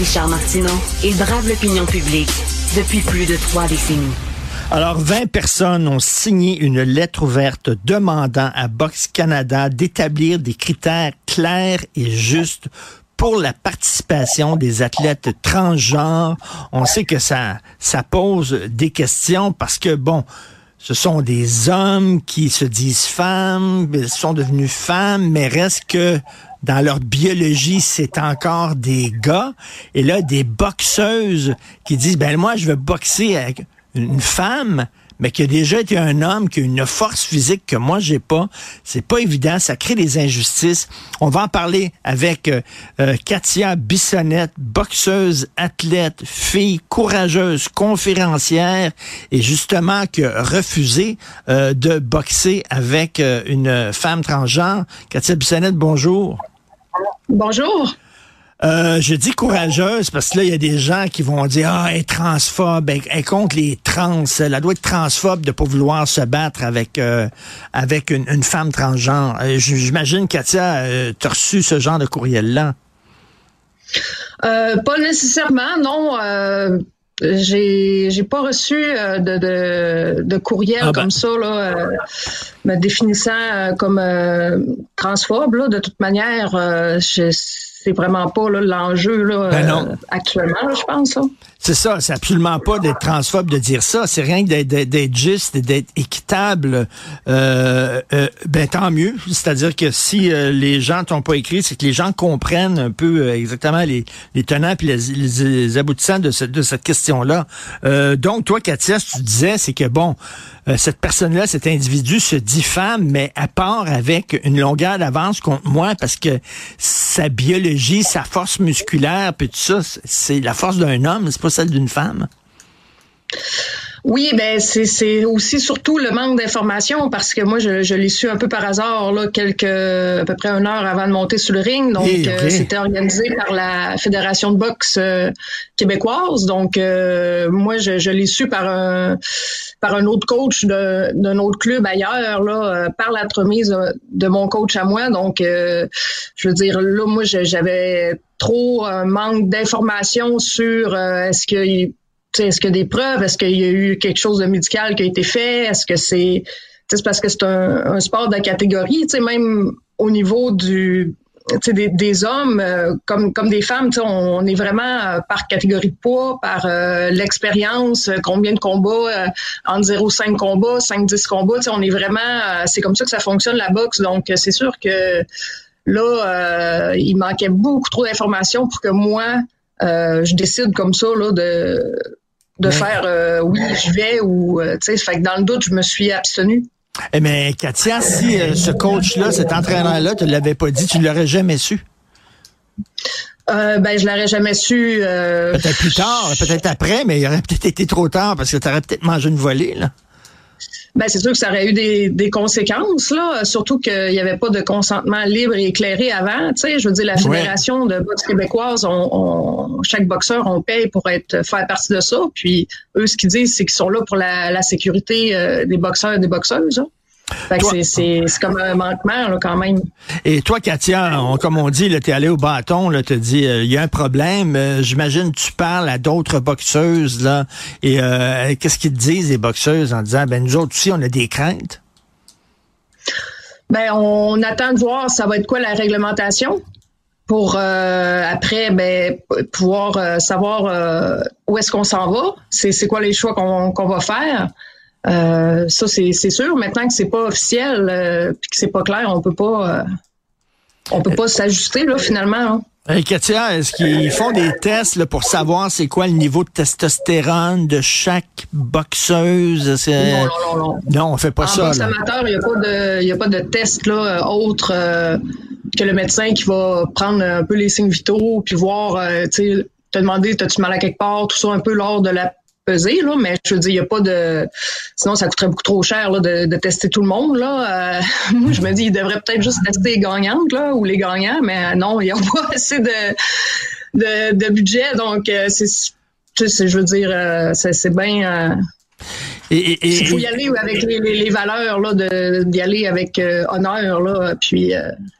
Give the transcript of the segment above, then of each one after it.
Richard Martineau, il brave l'opinion publique depuis plus de trois décennies. Alors, 20 personnes ont signé une lettre ouverte demandant à Box Canada d'établir des critères clairs et justes pour la participation des athlètes transgenres. On sait que ça, ça pose des questions parce que, bon, ce sont des hommes qui se disent femmes, sont devenus femmes, mais reste que dans leur biologie, c'est encore des gars. Et là, des boxeuses qui disent, ben moi, je veux boxer avec une femme, mais qui a déjà été un homme, qui a une force physique que moi j'ai pas. C'est pas évident, ça crée des injustices. On va en parler avec euh, euh, Katia Bissonnette, boxeuse, athlète, fille courageuse, conférencière, et justement qui a refusé euh, de boxer avec une femme transgenre. Katia Bissonnette, bonjour. Bonjour. Euh, je dis courageuse parce que là, il y a des gens qui vont dire Ah, elle est transphobe, elle, elle contre les trans. Elle doit être transphobe de pas vouloir se battre avec euh, avec une, une, femme transgenre. Euh, J'imagine, Katia, euh, tu as reçu ce genre de courriel-là? Euh, pas nécessairement, non. Euh, j'ai j'ai pas reçu de, de, de courriel ah ben. comme ça là, me définissant comme transphobe. Là. De toute manière, je c'est vraiment pas l'enjeu ben euh, actuellement, là, je pense. C'est ça, c'est absolument pas d'être transphobe de dire ça. C'est rien que d'être juste, d'être équitable. Euh, euh, ben tant mieux. C'est-à-dire que si euh, les gens t'ont pas écrit, c'est que les gens comprennent un peu exactement les, les tenants et les, les, aboutissants de, ce, de cette question-là. donc toi, Katia, ce que tu disais, c'est que bon, cette personne-là, cet individu se dit femme, mais à part avec une longueur d'avance contre moi parce que sa biologie, sa force musculaire, puis tout ça, c'est la force d'un homme, c'est pas celle d'une femme? Oui, ben c'est aussi surtout le manque d'informations parce que moi je, je l'ai su un peu par hasard là quelques à peu près une heure avant de monter sur le ring. Donc euh, c'était organisé par la fédération de boxe euh, québécoise. Donc euh, moi je, je l'ai su par un par un autre coach d'un autre club ailleurs là par la remise de mon coach à moi. Donc je veux dire là moi j'avais trop un manque d'informations sur est-ce que est-ce qu'il y a des preuves? Est-ce qu'il y a eu quelque chose de médical qui a été fait? Est-ce que c'est c'est parce que c'est un, sport de catégorie, même au niveau du des, des, hommes euh, comme comme des femmes, on, est vraiment euh, par catégorie de poids, par euh, l'expérience, combien de combats, entre 0,5 combats, 5-10 combats, on est vraiment, c'est comme ça que ça fonctionne la boxe. Donc c'est sûr que là, il manquait beaucoup trop d'informations pour que moi, je décide comme ça là, de de faire euh, oui, je vais ou euh, tu sais, fait que dans le doute, je me suis abstenue. Eh mais Katia, si euh, ce coach-là, cet entraîneur-là, tu ne l'avais pas dit, tu ne l'aurais jamais su. Euh, ben, je l'aurais jamais su. Peut-être plus tard, peut-être après, mais il aurait peut-être été trop tard parce que tu aurais peut-être mangé une volée, là. Ben, c'est sûr que ça aurait eu des, des conséquences, là. Surtout qu'il n'y avait pas de consentement libre et éclairé avant. Tu sais, je veux dire, la Fédération de boxe québécoise, on, on, chaque boxeur, on paye pour être faire partie de ça. Puis eux, ce qu'ils disent, c'est qu'ils sont là pour la, la sécurité euh, des boxeurs et des boxeuses. Hein. C'est comme un manquement là, quand même. Et toi, Katia, comme on dit, tu es allé au bâton, tu dit euh, il y a un problème. Euh, j'imagine tu parles à d'autres boxeuses là. Et euh, qu'est-ce qu'ils te disent, les boxeuses, en disant ben nous autres aussi, on a des craintes? Ben, on attend de voir ça va être quoi la réglementation pour après ben, pouvoir savoir où est-ce qu'on s'en va, c'est quoi les choix qu'on va faire. Ça, c'est sûr. Maintenant que c'est pas officiel euh, que c'est pas clair, on peut pas on peut pas s'ajuster là finalement. Hein. Hey, Katia, est-ce qu'ils font des tests là, pour savoir c'est quoi le niveau de testostérone de chaque boxeuse? Non, non, non, non. on fait pas ça. En boxe amateur, il n'y a, pas de, y a pas de test là, euh, autre euh, que le médecin qui va prendre un peu les signes vitaux puis voir, euh, tu sais, te demander, as-tu mal à quelque part, tout ça un peu lors de la peser, là, mais je veux dire, il n'y a pas de. Sinon, ça coûterait beaucoup trop cher là, de, de, tester tout le monde. Là. Euh, moi, je me dis, il devrait peut-être juste tester les gagnantes là, ou les gagnants, mais non, il n'y a pas assez de, de, de budget. Donc, euh, c'est, je veux dire, euh, c'est, bien. il faut y aller avec les, les, les valeurs là, d'y aller avec honneur, là, puis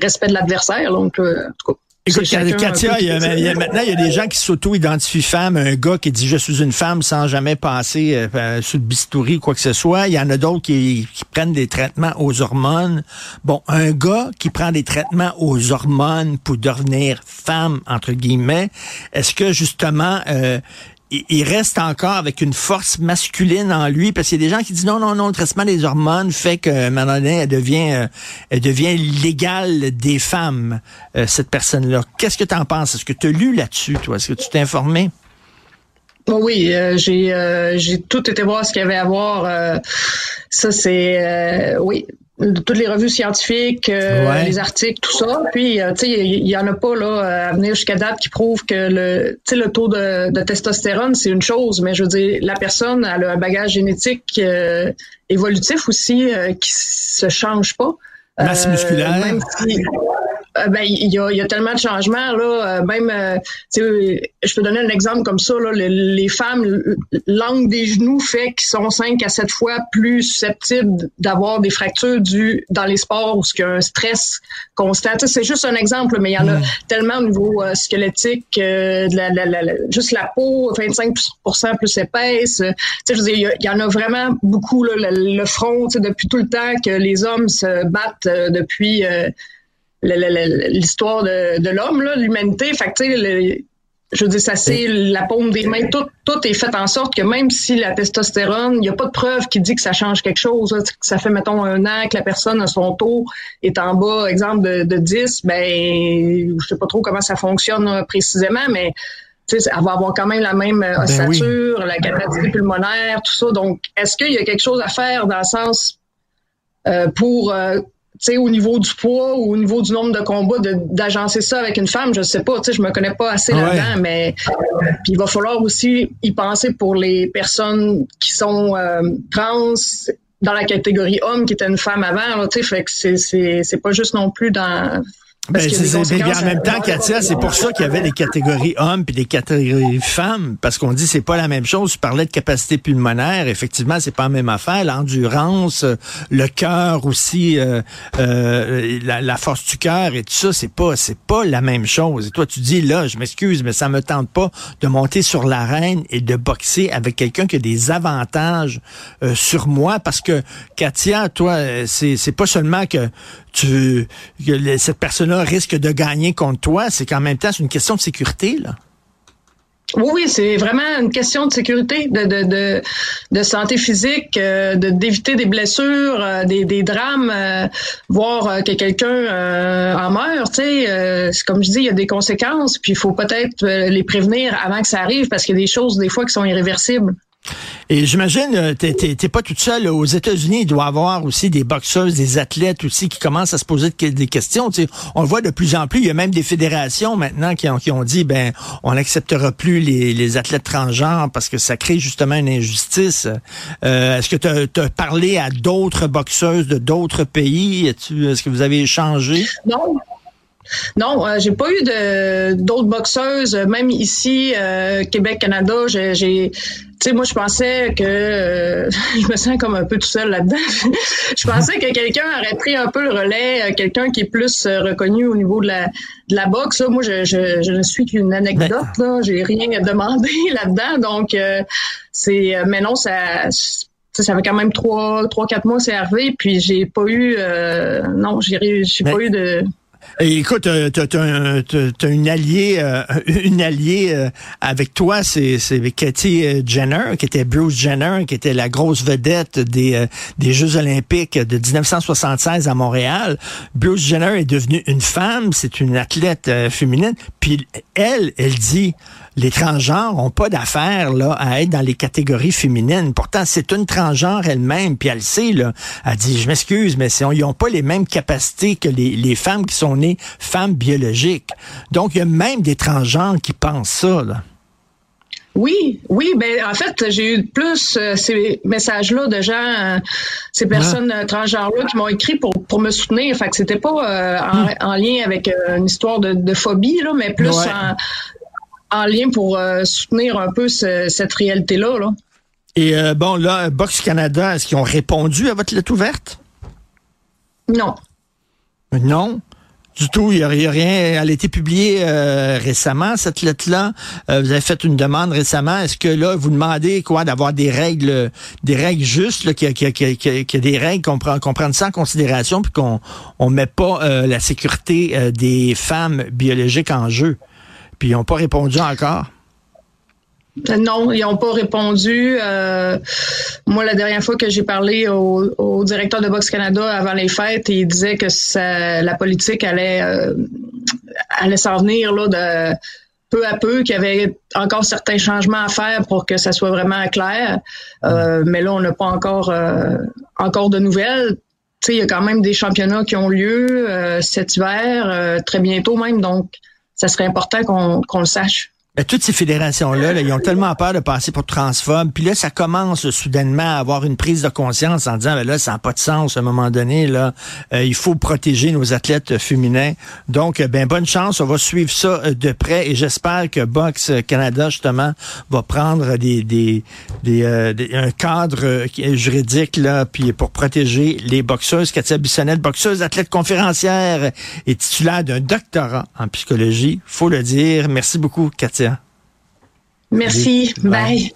respect de l'adversaire. Donc, en tout cas. Écoute, Katia, il y a, maintenant, il y a des gens qui s'auto-identifient femmes. Un gars qui dit je suis une femme sans jamais passer euh, euh, sous le bistouri ou quoi que ce soit. Il y en a d'autres qui, prennent des traitements aux hormones. Bon, un gars qui prend des traitements aux hormones pour devenir femme, entre guillemets, est-ce que justement, euh, il reste encore avec une force masculine en lui, parce qu'il y a des gens qui disent non, non, non, le traitement des hormones fait que maintenant elle devient, euh, elle devient l'égale des femmes, euh, cette personne-là. Qu'est-ce que tu en penses? Est-ce que tu as lu là-dessus, toi? Est-ce que tu t'es informé? Oui, euh, j'ai j'ai tout été voir ce qu'il y avait à voir. ça, c'est oui, toutes les revues scientifiques, euh, les articles, tout ça. Puis, euh, tu sais, il y, en a pas là à venir jusqu'à date qui prouvent que le, le taux de, de testostérone c'est une chose, mais je veux dire, la personne elle a un bagage génétique euh, évolutif aussi qui se change pas. Masse musculaire. Euh, ben il y a, y a, tellement de changements là. Euh, même euh, je peux donner un exemple comme ça là, les, femmes l'angle des genoux fait qu'ils sont 5 à 7 fois plus susceptibles d'avoir des fractures du dans les sports où il y a un stress constant. C'est juste un exemple mais il y en a mm. tellement au niveau squelettique de la, la, la, juste la peau 25% plus épaisse. Je veux dire il y, en a vraiment beaucoup là, le, front depuis tout le temps que les hommes se battent depuis l'histoire de, de l'homme, l'humanité. Fait que, le, je veux dire, ça c'est la paume des mains. Tout, tout est fait en sorte que même si la testostérone, il n'y a pas de preuve qui dit que ça change quelque chose. que ça fait, mettons, un an que la personne à son taux est en bas, exemple, de, de 10, ben je sais pas trop comment ça fonctionne précisément, mais elle va avoir quand même la même ben ossature, la capacité pulmonaire, tout ça. Donc, est-ce qu'il y a quelque chose à faire dans le sens euh, pour euh, sais, au niveau du poids ou au niveau du nombre de combats, d'agencer ça avec une femme, je sais pas, tu sais, je me connais pas assez là-dedans, mais puis il va falloir aussi y penser pour les personnes qui sont euh, trans dans la catégorie homme qui était une femme avant, tu sais, fait que c'est c'est pas juste non plus dans ben, c'est, en même temps, Katia, c'est pour ça qu'il y avait des catégories hommes puis des catégories femmes, parce qu'on dit c'est pas la même chose. Tu parlais de capacité pulmonaire, effectivement, c'est pas la même affaire. L'endurance, euh, le cœur aussi, euh, euh, la, force du cœur et tout ça, c'est pas c'est pas la même chose. Et toi, tu dis là, je m'excuse, mais ça me tente pas de monter sur l'arène et de boxer avec quelqu'un qui a des avantages sur moi, parce que Katia, toi, c'est c'est pas seulement que tu cette personne-là risque de gagner contre toi, c'est qu'en même temps, c'est une question de sécurité, là. Oui, c'est vraiment une question de sécurité, de, de, de, de santé physique, euh, de d'éviter des blessures, euh, des, des drames, euh, voir que quelqu'un en meurt. Tu sais, comme je dis, il y a des conséquences, puis il faut peut-être les prévenir avant que ça arrive, parce qu'il y a des choses des fois qui sont irréversibles. Et j'imagine, euh, t'es pas toute seule. Aux États-Unis, il doit y avoir aussi des boxeuses, des athlètes aussi qui commencent à se poser des questions. on le voit de plus en plus. Il y a même des fédérations maintenant qui ont, qui ont dit, ben, on n'acceptera plus les, les, athlètes transgenres parce que ça crée justement une injustice. Euh, Est-ce que tu as, parlé à d'autres boxeuses de d'autres pays? Est-ce que vous avez échangé? Non. Non, euh, j'ai pas eu de d'autres boxeuses, même ici, euh, Québec, Canada. J'ai, tu sais, moi je pensais que euh, je me sens comme un peu tout seul là-dedans. je pensais que quelqu'un aurait pris un peu le relais, quelqu'un qui est plus reconnu au niveau de la de la boxe. Moi, je, je, je ne suis qu'une anecdote. Là, j'ai rien à demander là-dedans. Donc, c'est, mais non, ça ça fait quand même trois, trois, quatre mois c'est arrivé, puis j'ai pas eu, non, j'ai, j'ai pas eu de Écoute, euh, tu as, une alliée, euh, une alliée euh, avec toi, c'est Katie Jenner, qui était Bruce Jenner, qui était la grosse vedette des, des Jeux olympiques de 1976 à Montréal. Bruce Jenner est devenue une femme, c'est une athlète féminine. Puis elle, elle dit, les transgenres ont pas d'affaires là à être dans les catégories féminines. Pourtant, c'est une transgenre elle-même, puis elle sait là. Elle dit, je m'excuse, mais ils n'ont pas les mêmes capacités que les, les, femmes qui sont nées femmes biologiques. Donc, il y a même des transgenres qui pensent ça. Là. Oui, oui, ben en fait, j'ai eu plus euh, ces messages-là de gens, euh, ces personnes euh, transgenres-là qui m'ont écrit pour, pour me soutenir. Fait que c'était pas en, hmm. en, lien avec une histoire de, de phobie, là, mais plus en, en lien pour euh, soutenir un peu cette réalité-là. Là. Et euh, bon, là, Box Canada, est-ce qu'ils ont répondu à votre lettre ouverte? Non. Non? Du tout, il n'y a, rien. Elle a été publiée euh, récemment, cette lettre-là. vous avez fait une demande récemment. Est-ce que là, vous demandez quoi d'avoir des règles des règles justes, qu'il y, a des règles qu'on prend, prenne ça en considération, puis qu'on on met pas la sécurité des femmes biologiques en jeu? Puis ils n'ont pas répondu encore? Euh, non, ils n'ont pas répondu. Euh, moi, la dernière fois que j'ai parlé au, directeur de Box Canada avant les fêtes, il disait que la politique allait, euh, allait s'en venir là, de peu à peu, qu'il y avait encore certains changements à faire pour que ça soit vraiment clair. mais là, on n'a pas encore, encore de nouvelles. il y a quand même des championnats qui ont lieu cet hiver, très bientôt même. Donc, ça serait important qu'on le sache. Ben, toutes ces fédérations-là, ils ont tellement peur de passer pour transphobes. Puis là, ça commence soudainement à avoir une prise de conscience en disant, ben là, ça n'a pas de sens à un moment donné. Là, euh, il faut protéger nos athlètes féminins. Donc, euh, ben bonne chance. On va suivre ça euh, de près et j'espère que Box Canada justement va prendre des, des, des, un cadre juridique là, puis pour protéger les boxeuses. Katia Bissonnette, boxeuse, athlète conférencière et titulaire d'un doctorat en psychologie. Faut le dire. Merci beaucoup, Katia. Merci. Bye.